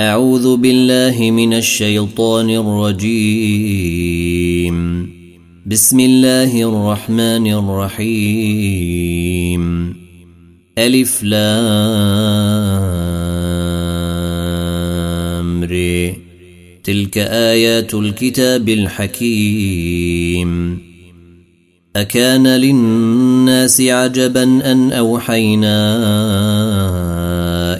أعوذ بالله من الشيطان الرجيم. بسم الله الرحمن الرحيم. ألف لام ري تلك آيات الكتاب الحكيم. أكان للناس عجبا أن أوحينا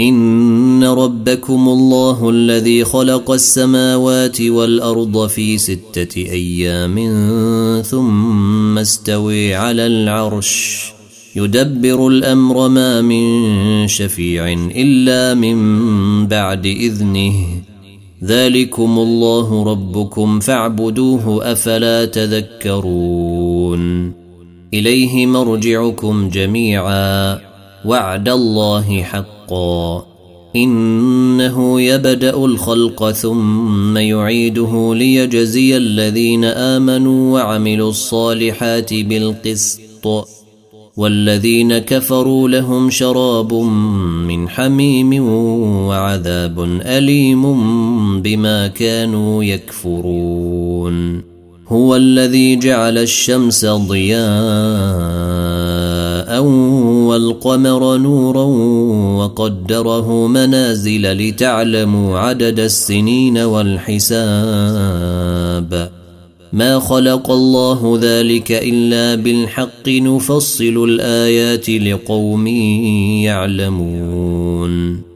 إن ربكم الله الذي خلق السماوات والأرض في ستة أيام ثم استوي على العرش يدبر الأمر ما من شفيع إلا من بعد إذنه ذلكم الله ربكم فاعبدوه أفلا تذكرون إليه مرجعكم جميعا وعد الله حق حقا إنه يبدأ الخلق ثم يعيده ليجزي الذين آمنوا وعملوا الصالحات بالقسط. والذين كفروا لهم شراب من حميم وعذاب أليم بما كانوا يكفرون. هو الذي جعل الشمس ضياء والقمر نورا وقدره منازل لتعلموا عدد السنين والحساب. ما خلق الله ذلك إلا بالحق نفصل الآيات لقوم يعلمون.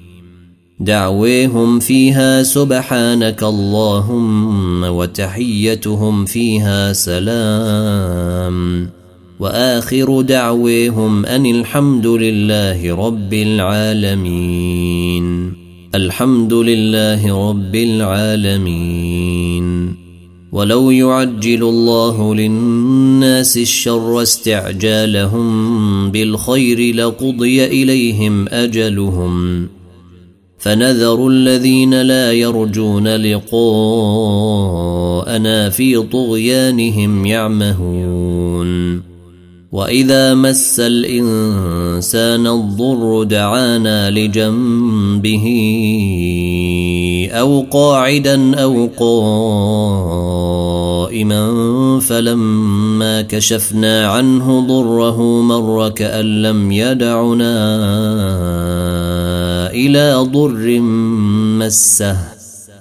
دعويهم فيها سبحانك اللهم وتحيتهم فيها سلام. وآخر دعويهم أن الحمد لله رب العالمين. الحمد لله رب العالمين. ولو يعجل الله للناس الشر استعجالهم بالخير لقضي إليهم أجلهم. فنذر الذين لا يرجون لقاءنا في طغيانهم يعمهون. وإذا مس الإنسان الضر دعانا لجنبه أو قاعدا أو قائما فلما كشفنا عنه ضره مر كأن لم يدعنا إلى ضر مسه.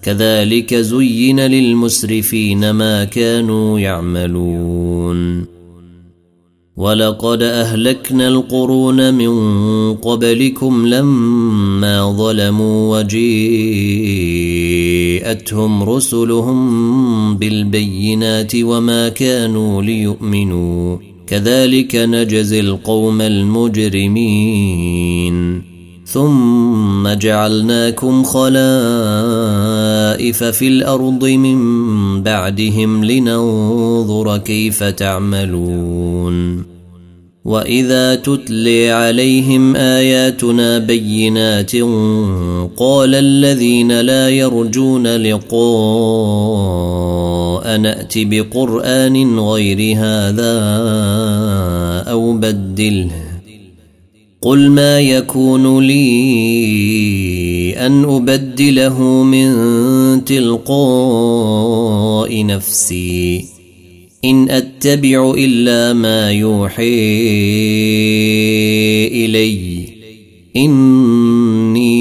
كذلك زين للمسرفين ما كانوا يعملون. ولقد أهلكنا القرون من قبلكم لما ظلموا وجيءتهم رسلهم بالبينات وما كانوا ليؤمنوا. كذلك نجزي القوم المجرمين. ثم جعلناكم خلائف في الأرض من بعدهم لننظر كيف تعملون. وإذا تتلي عليهم آياتنا بينات قال الذين لا يرجون لقاء نأت بقرآن غير هذا أو بدله. قل ما يكون لي أن أبدله من تلقاء نفسي. إن أتبع إلا ما يوحي إلي. إني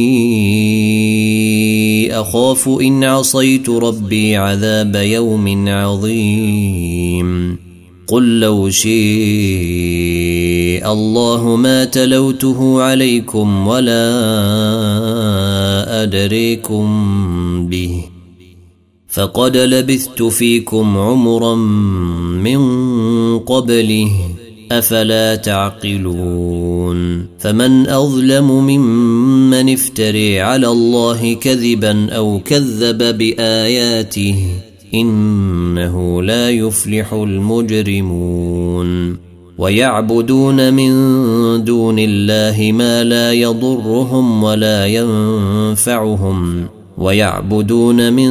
أخاف إن عصيت ربي عذاب يوم عظيم. قل لو شيء الله ما تلوته عليكم ولا أدريكم به فقد لبثت فيكم عمرا من قبله أفلا تعقلون فمن أظلم ممن افتري على الله كذبا أو كذب بآياته إنه لا يفلح المجرمون. ويعبدون من دون الله ما لا يضرهم ولا ينفعهم. ويعبدون من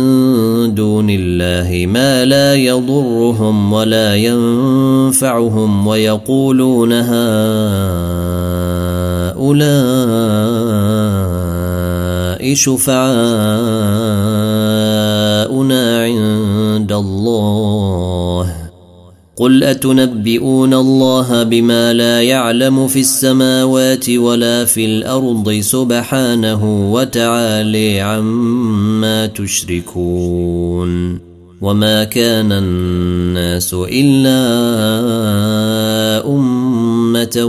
دون الله ما لا يضرهم ولا ينفعهم. ويقولون هؤلاء شفعاؤنا عند الله. قل أتنبئون الله بما لا يعلم في السماوات ولا في الأرض سبحانه وتعالي عما تشركون. وما كان الناس إلا أمة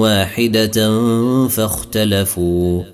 واحدة فاختلفوا.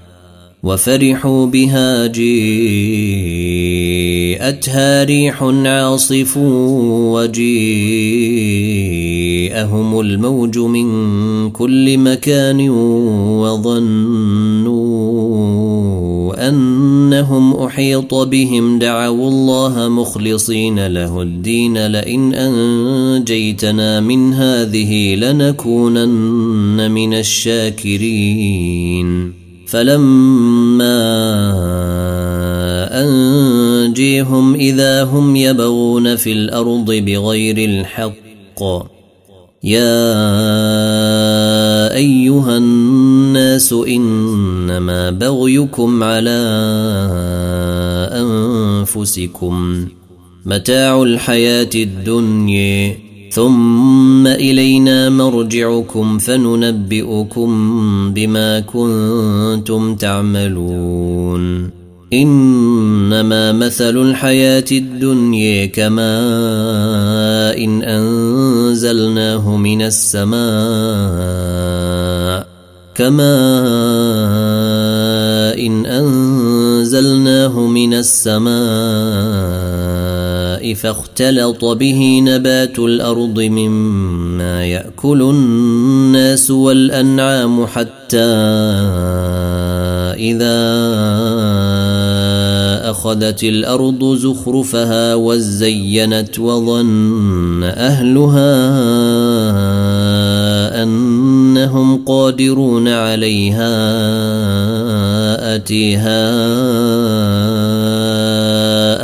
وفرحوا بها جيءتها ريح عاصف وجيءهم الموج من كل مكان وظنوا أنهم أحيط بهم. دعوا الله مخلصين له الدين. لئن أنجيتنا من هذه لنكونن من الشاكرين. فلما أنجيهم إذا هم يبغون في الأرض بغير الحق. يا أيها الناس إنما بغيكم على أنفسكم. متاع الحياة الدنيا. ثم إلينا مرجعكم فننبئكم بما كنتم تعملون. إنما مثل الحياة الدنيا كماء إن أنزلناه من السماء. كماء إن أنزلناه من السماء. فاختلط به نبات الأرض مما يأكل الناس والأنعام حتى إذا أخذت الأرض زخرفها وزينت وظن أهلها أنهم قادرون عليها أتيها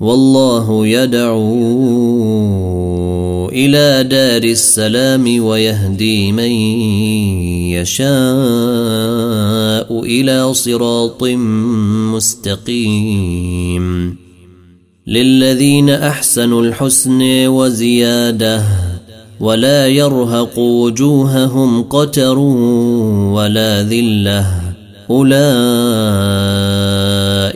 والله يدعو إلى دار السلام ويهدي من يشاء إلى صراط مستقيم. للذين أحسنوا الحسن وزيادة ولا يرهق وجوههم قتر ولا ذلة أولئك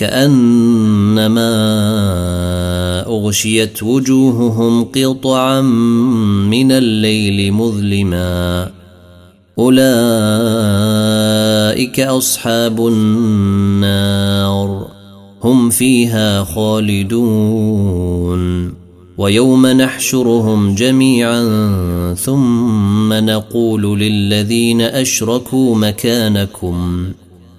كأنما أغشيت وجوههم قطعا من الليل مظلما. أولئك أصحاب النار. هم فيها خالدون. ويوم نحشرهم جميعا ثم نقول للذين أشركوا مكانكم.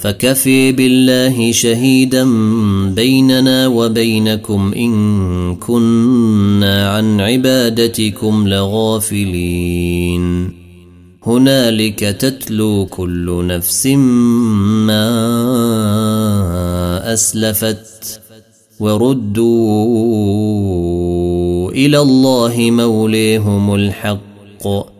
فكفي بالله شهيدا بيننا وبينكم إن كنا عن عبادتكم لغافلين. هنالك تتلو كل نفس ما أسلفت وردوا إلى الله موليهم الحق.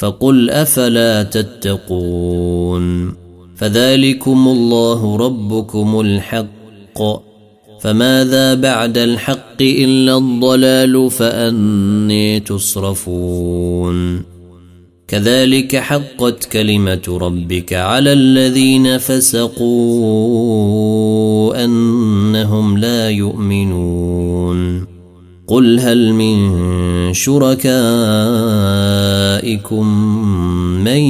فقل أفلا تتقون فذلكم الله ربكم الحق فماذا بعد الحق إلا الضلال فأني تصرفون كذلك حقت كلمة ربك على الذين فسقوا أنهم لا يؤمنون قل هل من شركائكم من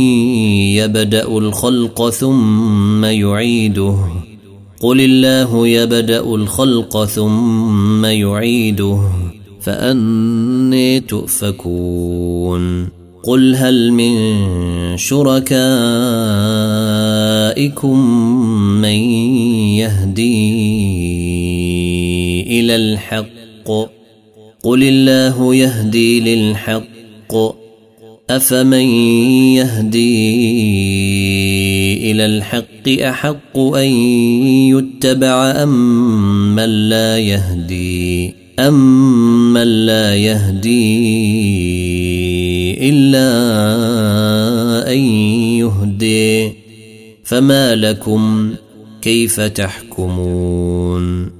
يبدأ الخلق ثم يعيده؟ قل الله يبدأ الخلق ثم يعيده فأني تؤفكون. قل هل من شركائكم من يهدي إلى الحق؟ قل الله يهدي للحق افمن يهدي إلى الحق احق ان يتبع ام من لا يهدي ام من لا يهدي الا ان يهدي فما لكم كيف تحكمون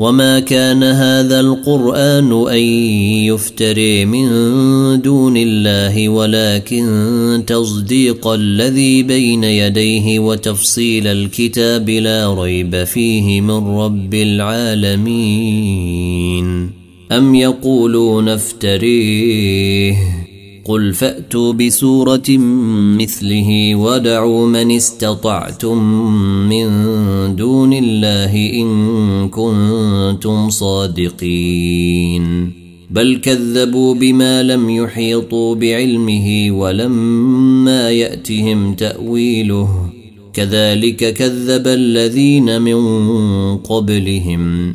وما كان هذا القران ان يفتري من دون الله ولكن تصديق الذي بين يديه وتفصيل الكتاب لا ريب فيه من رب العالمين ام يقولون افتريه قل فأتوا بسورة مثله ودعوا من استطعتم من دون الله إن كنتم صادقين. بل كذبوا بما لم يحيطوا بعلمه ولما يأتهم تأويله. كذلك كذب الذين من قبلهم.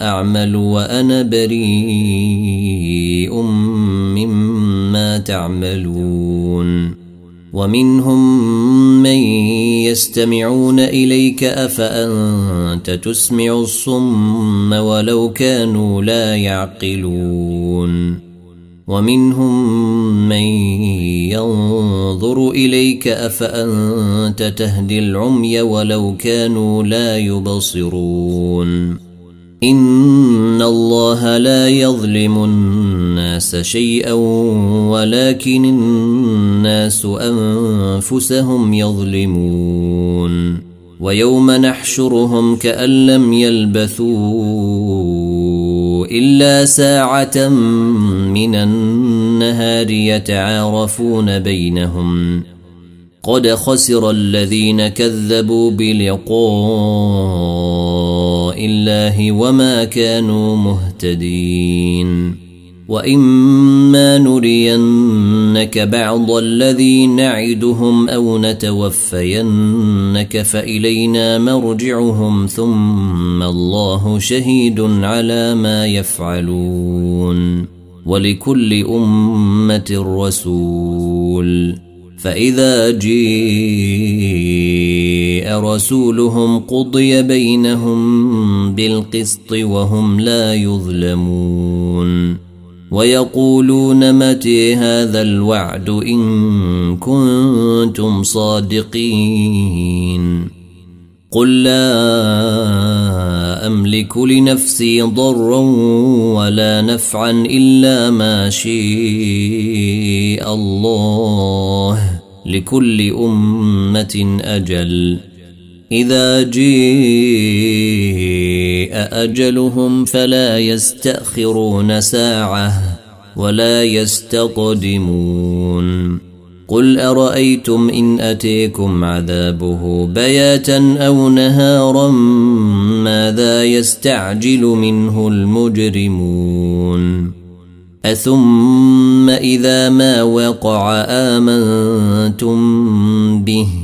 أعمل وأنا بريء مما تعملون. ومنهم من يستمعون إليك أفأنت تسمع الصم ولو كانوا لا يعقلون. ومنهم من ينظر إليك أفأنت تهدي العمي ولو كانوا لا يبصرون. إن الله لا يظلم الناس شيئا ولكن الناس أنفسهم يظلمون. ويوم نحشرهم كأن لم يلبثوا إلا ساعة من النهار يتعارفون بينهم. قد خسر الذين كذبوا بلقاء الله وما كانوا مهتدين. واما نرينك بعض الذي نعدهم أو نتوفينك فالينا مرجعهم ثم الله شهيد على ما يفعلون ولكل امه رسول فإذا جيء رسولهم قضي بينهم بالقسط وهم لا يظلمون ويقولون متى هذا الوعد إن كنتم صادقين قل لا أملك لنفسي ضرا ولا نفعا إلا ما شاء الله لكل أمة أجل إذا جيء أجلهم فلا يستأخرون ساعة ولا يستقدمون. قل أرأيتم إن أتيكم عذابه بياتا أو نهارا ماذا يستعجل منه المجرمون؟ أثم إذا ما وقع آمنتم به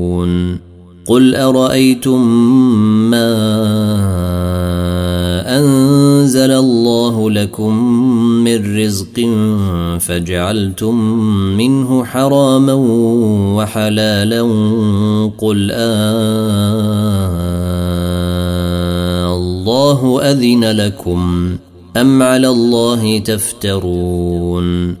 يجمعون قل أرأيتم ما أنزل الله لكم من رزق فجعلتم منه حراما وحلالا؟ قل آه الله أذن لكم أم على الله تفترون؟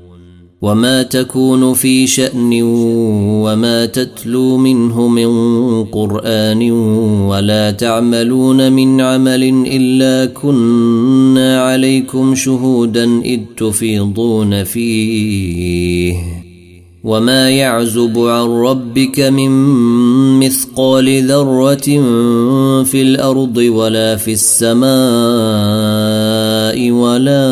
وما تكون في شان وما تتلو منه من قران ولا تعملون من عمل الا كنا عليكم شهودا اذ تفيضون فيه. وما يعزب عن ربك من مثقال ذره في الأرض ولا في السماء ولا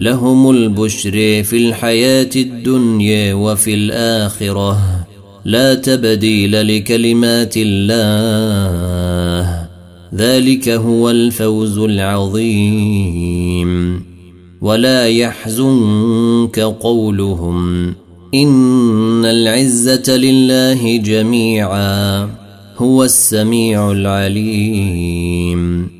لهم البشر في الحياة الدنيا وفي الآخرة. لا تبديل لكلمات الله. ذلك هو الفوز العظيم. ولا يحزنك قولهم. إن العزة لله جميعا. هو السميع العليم.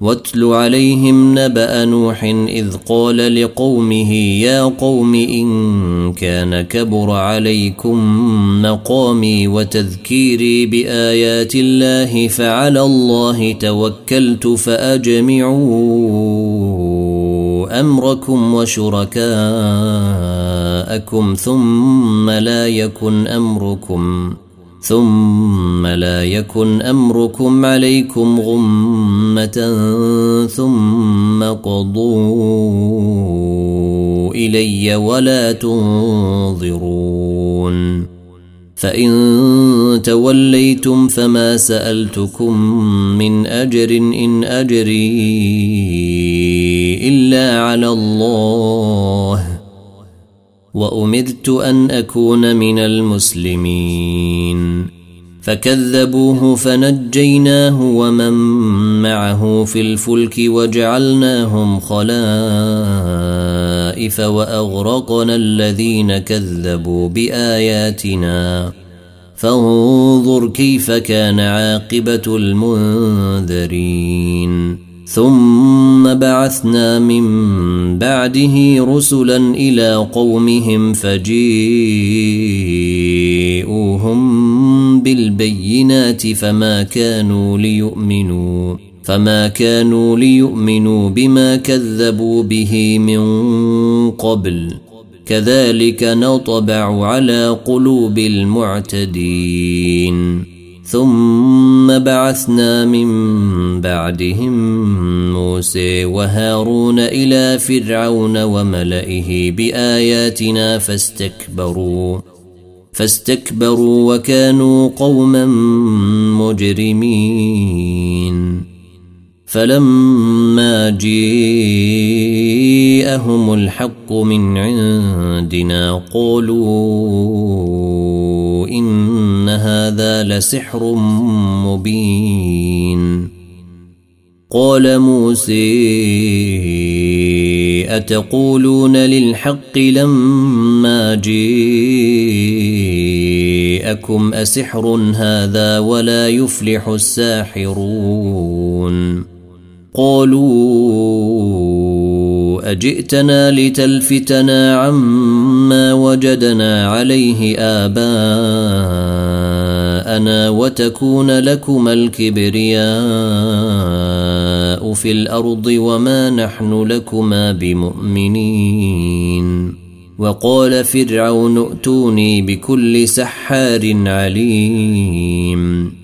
واتل عليهم نبأ نوح إذ قال لقومه يا قوم إن كان كبر عليكم مقامي وتذكيري بآيات الله فعلى الله توكلت فأجمعوا أمركم وشركاءكم ثم لا يكن أمركم. ثم لا يكن أمركم عليكم غمة ثم قضوا إلي ولا تنظرون. فإن توليتم فما سألتكم من أجر إن أجري إلا على الله. وأمرت أن أكون من المسلمين. فكذبوه فنجيناه ومن معه في الفلك وجعلناهم خلائف وأغرقنا الذين كذبوا بآياتنا. فانظر كيف كان عاقبة المنذرين. ثم بعثنا من بعده رسلا إلى قومهم فجيءوهم بالبينات فما كانوا ليؤمنوا فما كانوا ليؤمنوا بما كذبوا به من قبل. كذلك نطبع على قلوب المعتدين. ثم بعثنا من بعدهم موسى وهارون إلى فرعون وملئه بآياتنا فاستكبروا فاستكبروا وكانوا قوما مجرمين. فلما جيءهم الحق من عندنا قالوا إن هذا لسحر مبين. قال موسى أتقولون للحق لما جيءكم أسحر هذا ولا يفلح الساحرون؟ قالوا أجئتنا لتلفتنا عما وجدنا عليه آباءنا وتكون لكما الكبرياء في الأرض وما نحن لكما بمؤمنين. وقال فرعون ائتوني بكل سحار عليم.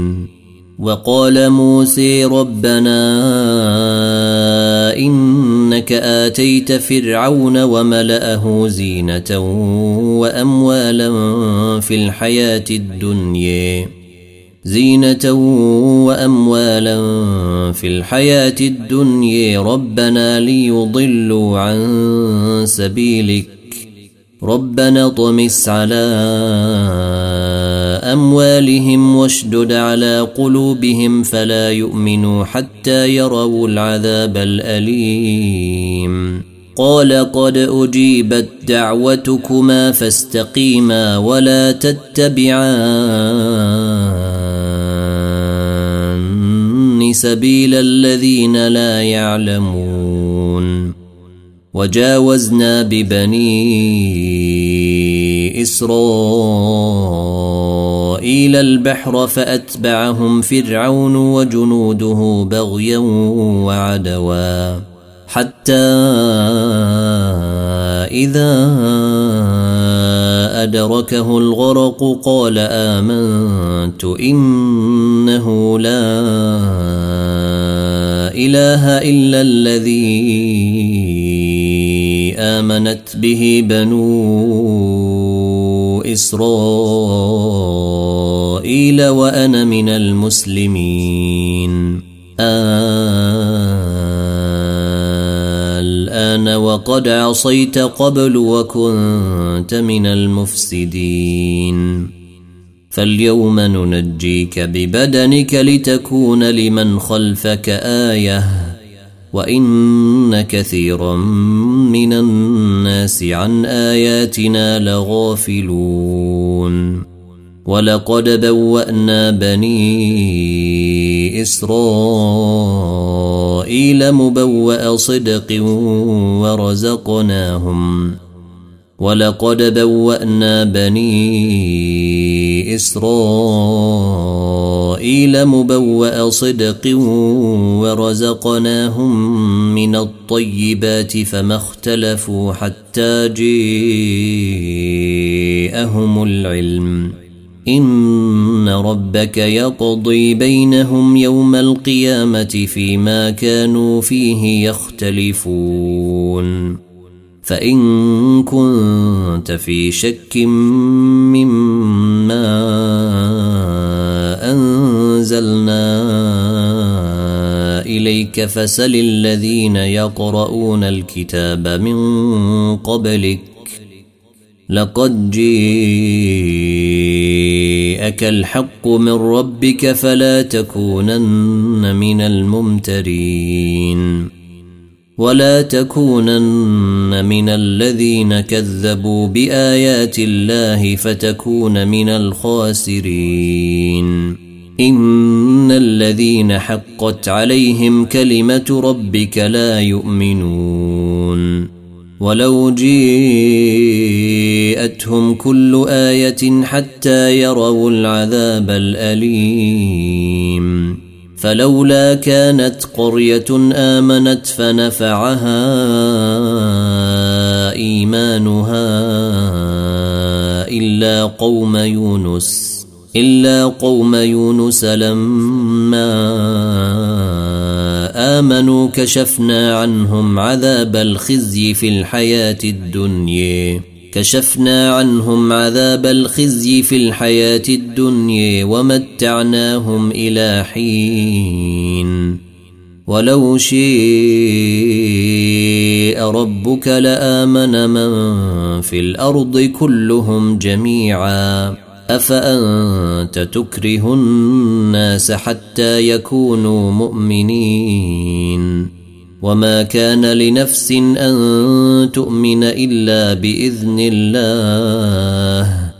وقال موسى ربنا إنك آتيت فرعون وملأه زينة وأموالا في الحياة الدنيا. زينة وأموالا في الحياة الدنيا. ربنا ليضلوا عن سبيلك. ربنا طمس على أموالهم واشدد على قلوبهم فلا يؤمنوا حتى يروا العذاب الأليم. قال قد أجيبت دعوتكما فاستقيما ولا تتبعان سبيل الذين لا يعلمون. وجاوزنا ببني إسرائيل البحر فأتبعهم فرعون وجنوده بغيا وعدوا حتى إذا أدركه الغرق قال آمنت إنه لا إله إلا الذي آمنت به بنو إسرائيل وأنا من المسلمين. الآن وقد عصيت قبل وكنت من المفسدين. فاليوم ننجيك ببدنك لتكون لمن خلفك آية. وإن كثيرا من الناس عن آياتنا لغافلون ولقد بوأنا بني إسرائيل مبوأ صدق ورزقناهم ولقد بوأنا بني إسرائيل مبوأ صدق ورزقناهم من الطيبات فما اختلفوا حتى جيءهم العلم. إن ربك يقضي بينهم يوم القيامة فيما كانوا فيه يختلفون. فإن كنت في شك مما أنزلنا إليك فسل الذين يقرؤون الكتاب من قبلك لقد جيءك الحق من ربك فلا تكونن من الممترين ولا تكونن من الذين كذبوا بآيات الله فتكون من الخاسرين ان الذين حقت عليهم كلمه ربك لا يؤمنون ولو جيءتهم كل إيه حتى يروا العذاب الاليم فلولا كانت قريه امنت فنفعها ايمانها الا قوم يونس إلا قوم يونس لما آمنوا كشفنا عنهم عذاب الخزي في الحياة الدنيا. كشفنا عنهم عذاب الخزي في الحياة الدنيا ومتعناهم إلى حين. ولو شيء ربك لآمن من في الأرض كلهم جميعا. أفأنت تكره الناس حتى يكونوا مؤمنين؟ وما كان لنفس أن تؤمن إلا بإذن الله.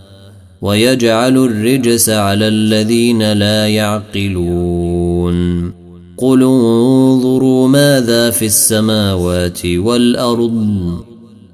ويجعل الرجس على الذين لا يعقلون. قل انظروا ماذا في السماوات والأرض.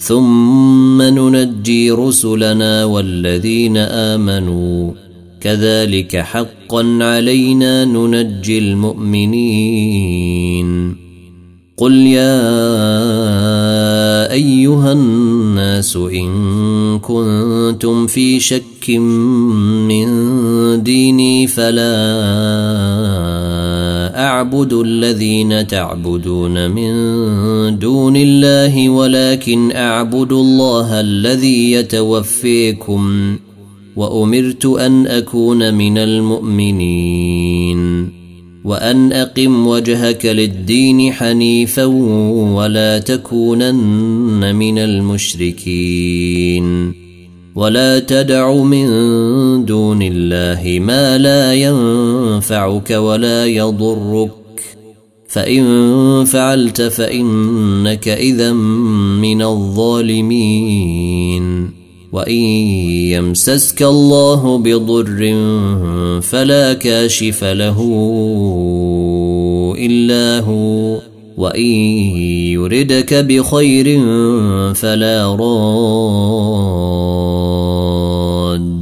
ثم ننجي رسلنا والذين آمنوا. كذلك حقا علينا ننجي المؤمنين. قل يا أيها الناس إن كنتم في شك من ديني فلا أعبد الذين تعبدون من دون الله ولكن أعبد الله الذي يتوفيكم وأمرت أن أكون من المؤمنين وأن أقم وجهك للدين حنيفا ولا تكونن من المشركين ولا تدع من دون الله ما لا ينفعك ولا يضرك. فإن فعلت فإنك إذا من الظالمين. وإن يمسسك الله بضر فلا كاشف له إلا هو. وإن يردك بخير فلا راد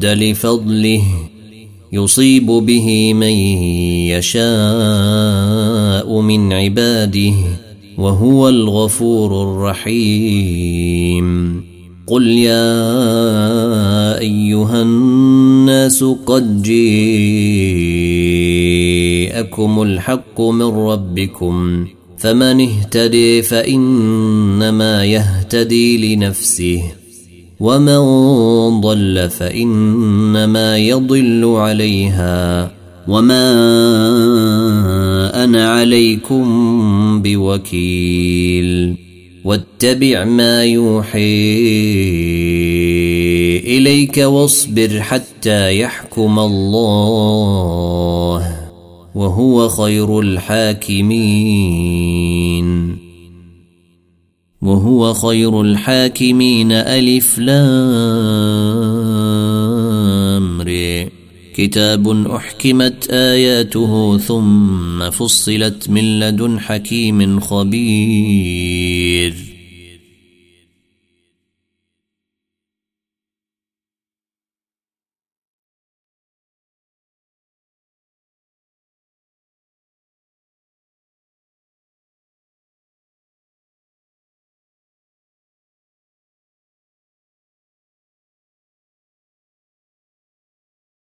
لفضله يصيب به من يشاء من عباده وهو الغفور الرحيم. قل يا أيها الناس قد جيءكم الحق من ربكم فمن اهتدي فإنما يهتدي لنفسه. ومن ضل فانما يضل عليها وما أنا عليكم بوكيل واتبع ما يوحي اليك واصبر حتى يحكم الله وهو خير الحاكمين وهو خير الحاكمين ألف لام كتاب أحكمت آياته ثم فصلت من لدن حكيم خبير.